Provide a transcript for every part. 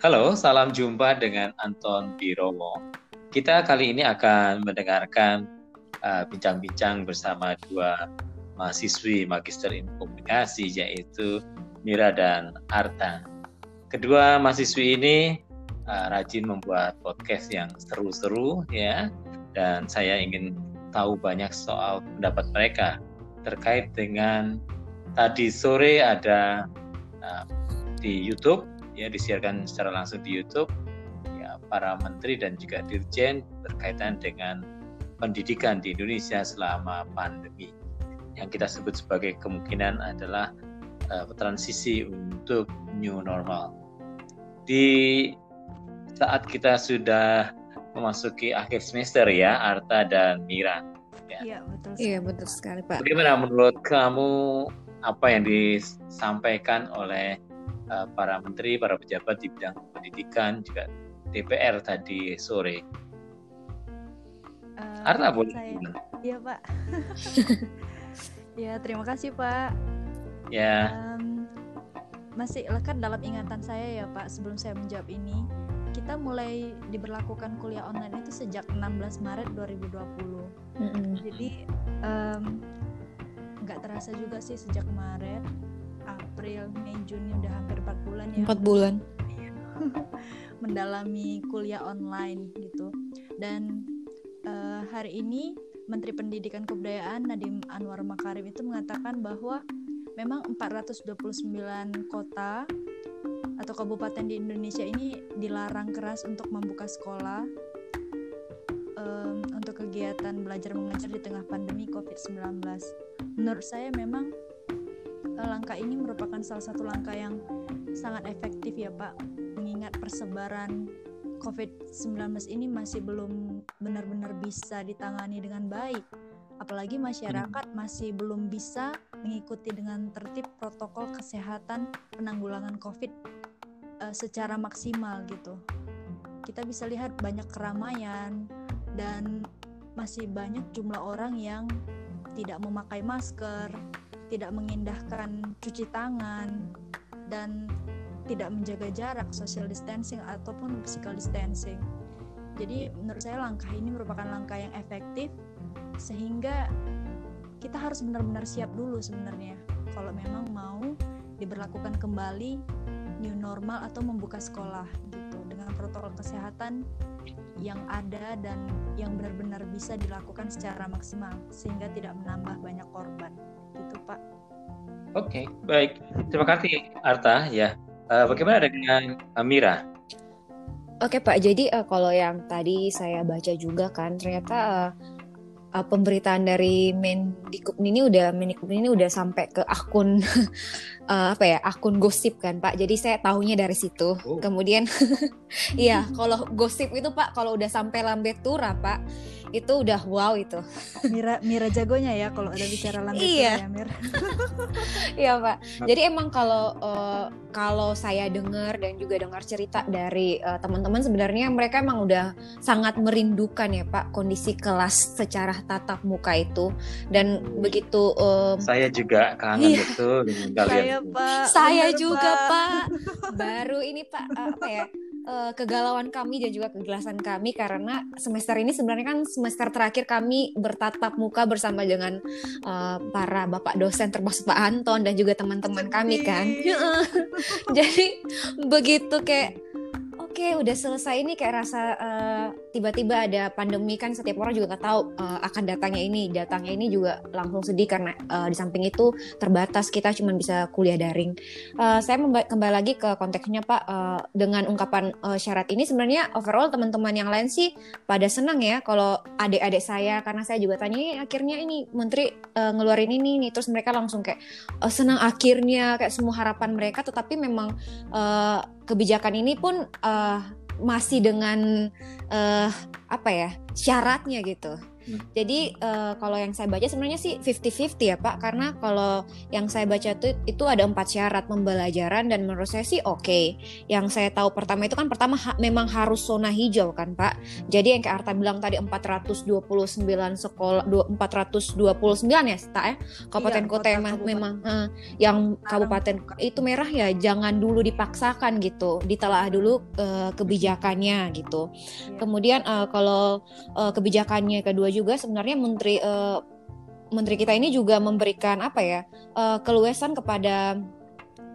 Halo, salam jumpa dengan Anton Birowo. Kita kali ini akan mendengarkan uh, bincang-bincang uh, bersama dua mahasiswi Magister in Komunikasi yaitu Mira dan Arta. Kedua mahasiswi ini uh, rajin membuat podcast yang seru-seru ya dan saya ingin tahu banyak soal pendapat mereka terkait dengan tadi sore ada uh, di YouTube ya disiarkan secara langsung di YouTube ya para menteri dan juga dirjen berkaitan dengan pendidikan di Indonesia selama pandemi. Yang kita sebut sebagai kemungkinan adalah uh, transisi untuk new normal. Di saat kita sudah memasuki akhir semester ya, Arta dan Mira. Ya. Iya betul. Iya betul sekali Pak. Bagaimana menurut kamu apa yang disampaikan oleh uh, para menteri, para pejabat di bidang pendidikan juga DPR tadi sore. Uh, Arna boleh. Iya Pak. ya terima kasih Pak. Ya. Um, masih lekat dalam ingatan saya ya Pak sebelum saya menjawab ini. Kita mulai diberlakukan kuliah online itu sejak 16 Maret 2020. Mm -hmm. Jadi nggak um, terasa juga sih sejak Maret April, Mei, Juni udah hampir 4 bulan ya. 4 bulan. Mendalami kuliah online gitu. Dan uh, hari ini Menteri Pendidikan Kebudayaan Nadiem Anwar Makarim itu mengatakan bahwa memang 429 kota atau kabupaten di Indonesia ini dilarang keras untuk membuka sekolah um, untuk kegiatan belajar mengajar di tengah pandemi COVID-19. Menurut saya memang langkah ini merupakan salah satu langkah yang sangat efektif ya Pak mengingat persebaran COVID-19 ini masih belum benar-benar bisa ditangani dengan baik apalagi masyarakat hmm. masih belum bisa mengikuti dengan tertib protokol kesehatan penanggulangan COVID uh, secara maksimal gitu. Kita bisa lihat banyak keramaian dan masih banyak jumlah orang yang tidak memakai masker, tidak mengindahkan cuci tangan dan tidak menjaga jarak social distancing ataupun physical distancing. Jadi menurut saya langkah ini merupakan langkah yang efektif sehingga kita harus benar-benar siap dulu sebenarnya kalau memang mau diberlakukan kembali new normal atau membuka sekolah gitu dengan protokol kesehatan yang ada dan yang benar-benar bisa dilakukan secara maksimal sehingga tidak menambah banyak korban gitu Pak. Oke, okay, baik. Terima kasih Arta ya. Uh, bagaimana dengan Amira? Oke okay, Pak, jadi uh, kalau yang tadi saya baca juga kan ternyata uh, uh, pemberitaan dari Mendikbud ini udah Mendikbud ini udah sampai ke akun uh, apa ya akun gosip kan Pak. Jadi saya tahunya dari situ. Oh. Kemudian iya kalau gosip itu Pak kalau udah sampai lambe tura Pak itu udah wow itu. Mira Mira jagonya ya kalau ada bicara lambe iya. ya Mir. iya Pak. Jadi emang kalau uh, kalau saya dengar dan juga dengar cerita dari uh, teman-teman sebenarnya mereka emang udah sangat merindukan ya Pak kondisi kelas secara tatap muka itu dan begitu um, saya juga kangen iya. betul dengan kalian. Saya Pak. Saya juga Pak. Pak. Baru ini Pak uh, apa ya? Uh, kegalauan kami dan juga kegelasan kami karena semester ini sebenarnya kan semester terakhir kami bertatap muka bersama dengan uh, para bapak dosen termasuk Pak Anton dan juga teman-teman kami kan. Jadi begitu kayak oke okay, udah selesai ini kayak rasa uh, tiba-tiba ada pandemi kan setiap orang juga nggak tahu uh, akan datangnya ini. Datangnya ini juga langsung sedih karena uh, di samping itu terbatas kita cuma bisa kuliah daring. Uh, saya kembali lagi ke konteksnya pak. Uh, dengan ungkapan uh, syarat ini sebenarnya overall teman-teman yang lain sih pada senang ya kalau adik-adik saya. Karena saya juga tanya akhirnya ini menteri uh, ngeluarin ini nih. Terus mereka langsung kayak uh, senang akhirnya. Kayak semua harapan mereka tetapi memang uh, kebijakan ini pun uh, masih dengan uh, apa ya syaratnya gitu. Jadi uh, kalau yang saya baca sebenarnya sih 50-50 ya Pak, karena kalau yang saya baca itu itu ada empat syarat pembelajaran dan menurut saya sih oke. Okay. Yang saya tahu pertama itu kan pertama ha memang harus zona hijau kan Pak. Jadi yang kayak Arta bilang tadi 429 sekolah 429 ya tak ya kabupaten iya, kota yang memang uh, yang kabupaten itu merah ya jangan dulu dipaksakan gitu, ditelah dulu uh, kebijakannya gitu. Iya. Kemudian uh, kalau uh, kebijakannya kedua juga sebenarnya menteri uh, menteri kita ini juga memberikan apa ya uh, keluasan kepada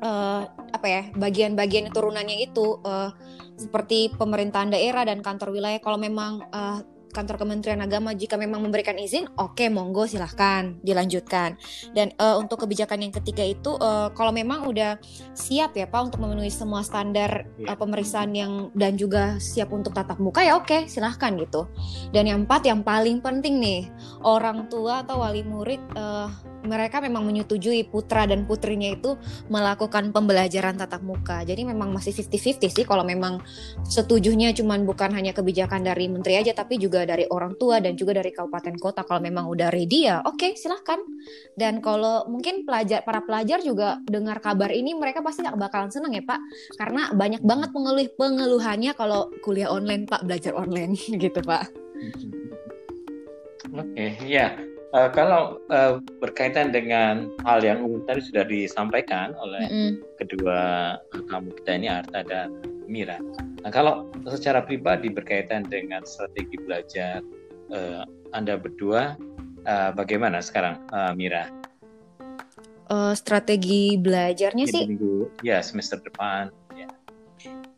uh, apa ya bagian-bagian turunannya itu uh, seperti pemerintahan daerah dan kantor wilayah. Kalau memang uh, kantor Kementerian Agama jika memang memberikan izin, oke okay, monggo silahkan dilanjutkan. Dan uh, untuk kebijakan yang ketiga itu uh, kalau memang udah siap ya Pak untuk memenuhi semua standar yeah. uh, pemeriksaan yang dan juga siap untuk tatap muka ya oke okay, silahkan gitu. Dan yang empat yang paling penting nih orang tua atau wali murid uh, mereka memang menyetujui putra dan putrinya itu melakukan pembelajaran tatap muka. Jadi memang masih 50-50 sih kalau memang setujunya cuman bukan hanya kebijakan dari menteri aja tapi juga dari orang tua dan juga dari kabupaten kota kalau memang udah ready ya oke okay, silahkan. Dan kalau mungkin pelajar para pelajar juga dengar kabar ini mereka pasti nggak bakalan seneng ya Pak karena banyak banget pengeluh pengeluhannya kalau kuliah online Pak belajar online gitu Pak. Oke, okay, ya. Uh, kalau uh, berkaitan dengan hal yang umum tadi sudah disampaikan oleh mm -hmm. kedua kamu kita ini Arta dan Mira. Nah, kalau secara pribadi berkaitan dengan strategi belajar uh, Anda berdua, uh, bagaimana sekarang, uh, Mira? Uh, strategi belajarnya Di sih? Minggu, ya semester depan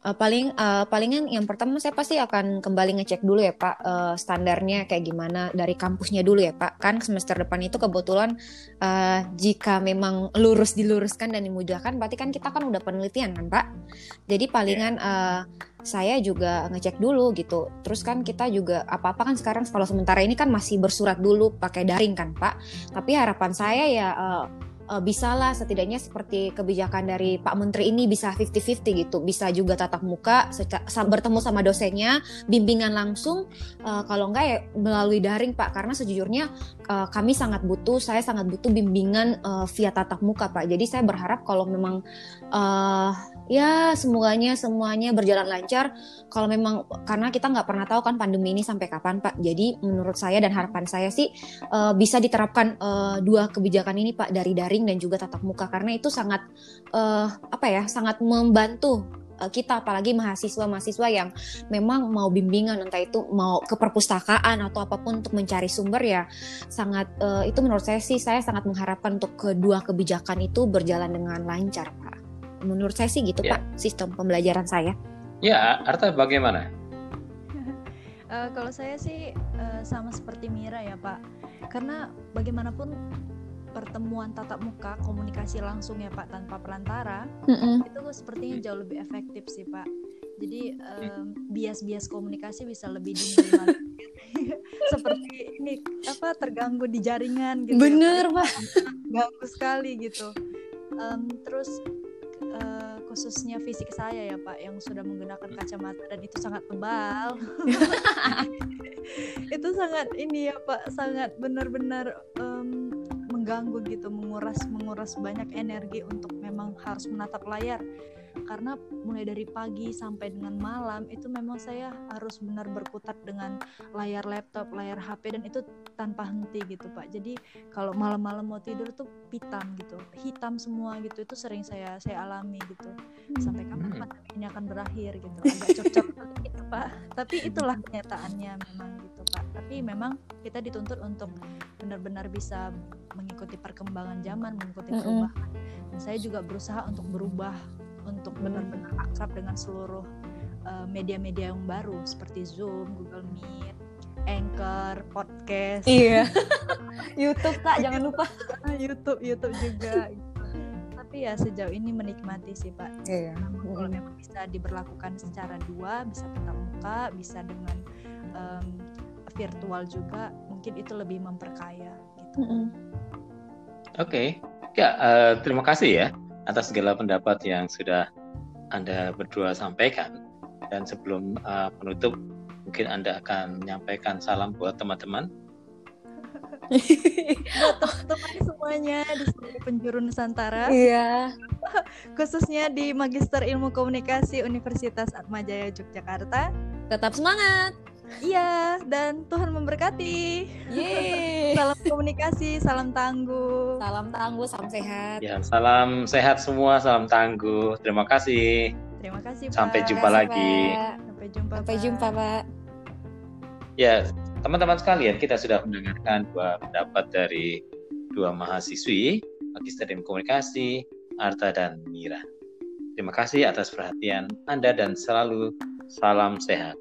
Uh, paling uh, palingan yang pertama saya pasti akan kembali ngecek dulu ya Pak uh, standarnya kayak gimana dari kampusnya dulu ya Pak. Kan semester depan itu kebetulan uh, jika memang lurus diluruskan dan dimudahkan berarti kan kita kan udah penelitian kan Pak. Jadi palingan uh, saya juga ngecek dulu gitu. Terus kan kita juga apa-apa kan sekarang kalau sementara ini kan masih bersurat dulu pakai daring kan Pak. Tapi harapan saya ya uh, uh, bisalah setidaknya seperti kebijakan dari Pak Menteri ini bisa 50-50 gitu. Bisa juga tatap muka bertemu sama dosennya bimbingan langsung. Uh, kalau enggak ya melalui daring Pak. Karena sejujurnya uh, kami sangat butuh saya sangat butuh bimbingan uh, via tatap muka Pak. Jadi saya berharap kalau memang uh, ya semuanya semuanya berjalan lancar kalau memang karena kita nggak pernah tahu kan pandemi ini sampai kapan Pak. Jadi menurut saya dan harapan saya sih uh, bisa diterapkan uh, dua kebijakan ini Pak dari daring dan juga tatap muka karena itu sangat uh, apa ya sangat membantu kita apalagi mahasiswa-mahasiswa yang memang mau bimbingan entah itu mau ke perpustakaan atau apa pun untuk mencari sumber ya sangat uh, itu menurut saya sih saya sangat mengharapkan untuk kedua kebijakan itu berjalan dengan lancar Pak menurut saya sih gitu yeah. Pak sistem pembelajaran saya. Ya, Arta bagaimana? uh, kalau saya sih uh, sama seperti Mira ya Pak, karena bagaimanapun pertemuan tatap muka komunikasi langsung ya Pak tanpa perantara mm -hmm. itu sepertinya jauh lebih efektif sih Pak. Jadi bias-bias um, komunikasi bisa lebih diminimalisir. Seperti ini apa terganggu di jaringan gitu. Ya, Bener ya, Pak. Ganggu sekali gitu. Um, terus uh, khususnya fisik saya ya Pak yang sudah menggunakan kacamata dan itu sangat tebal. itu sangat ini ya Pak, sangat benar-benar um, mengganggu gitu, menguras menguras banyak energi untuk memang harus menatap layar karena mulai dari pagi sampai dengan malam itu memang saya harus benar berkutat dengan layar laptop, layar HP dan itu tanpa henti gitu Pak. Jadi kalau malam-malam mau tidur tuh hitam gitu, hitam semua gitu itu sering saya saya alami gitu. Sampai kapan hmm. pandemi ini akan berakhir gitu, agak cocok gitu Pak. Tapi itulah kenyataannya memang gitu Pak. Tapi memang kita dituntut untuk benar-benar bisa mengikuti perkembangan zaman, mengikuti perubahan. Dan saya juga berusaha untuk berubah untuk benar-benar akrab dengan seluruh eh, media-media uh, yang baru seperti Zoom, Google Meet, Anchor, podcast. Iya. YouTube kak, jangan lupa. YouTube, YouTube juga. Tapi ya sejauh ini menikmati sih pak. Iya. Kalau memang bisa diberlakukan secara dua, bisa tetap muka, bisa dengan um, virtual juga, mungkin itu lebih memperkaya. Gitu. Mm -hmm. Oke, okay. ya uh, terima kasih ya atas segala pendapat yang sudah Anda berdua sampaikan. Dan sebelum uh, penutup, mungkin Anda akan menyampaikan salam buat teman-teman buat teman-teman semuanya di seluruh penjuru Nusantara, Iya. khususnya di Magister Ilmu Komunikasi Universitas Atmajaya Yogyakarta. Tetap semangat. Iya, dan Tuhan memberkati. Yeay. Salam komunikasi, salam tangguh. Salam tangguh, salam sehat. Ya, salam sehat semua, salam tangguh. Terima kasih. Terima kasih, Sampai Pak. jumpa Terima kasih, lagi. Pak. Sampai jumpa. Sampai Pak. jumpa, Pak. Ya, teman-teman sekalian, kita sudah mendengarkan dua pendapat dari dua mahasiswi, Magister Ilmu Komunikasi, Arta dan Mira. Terima kasih atas perhatian Anda dan selalu salam sehat.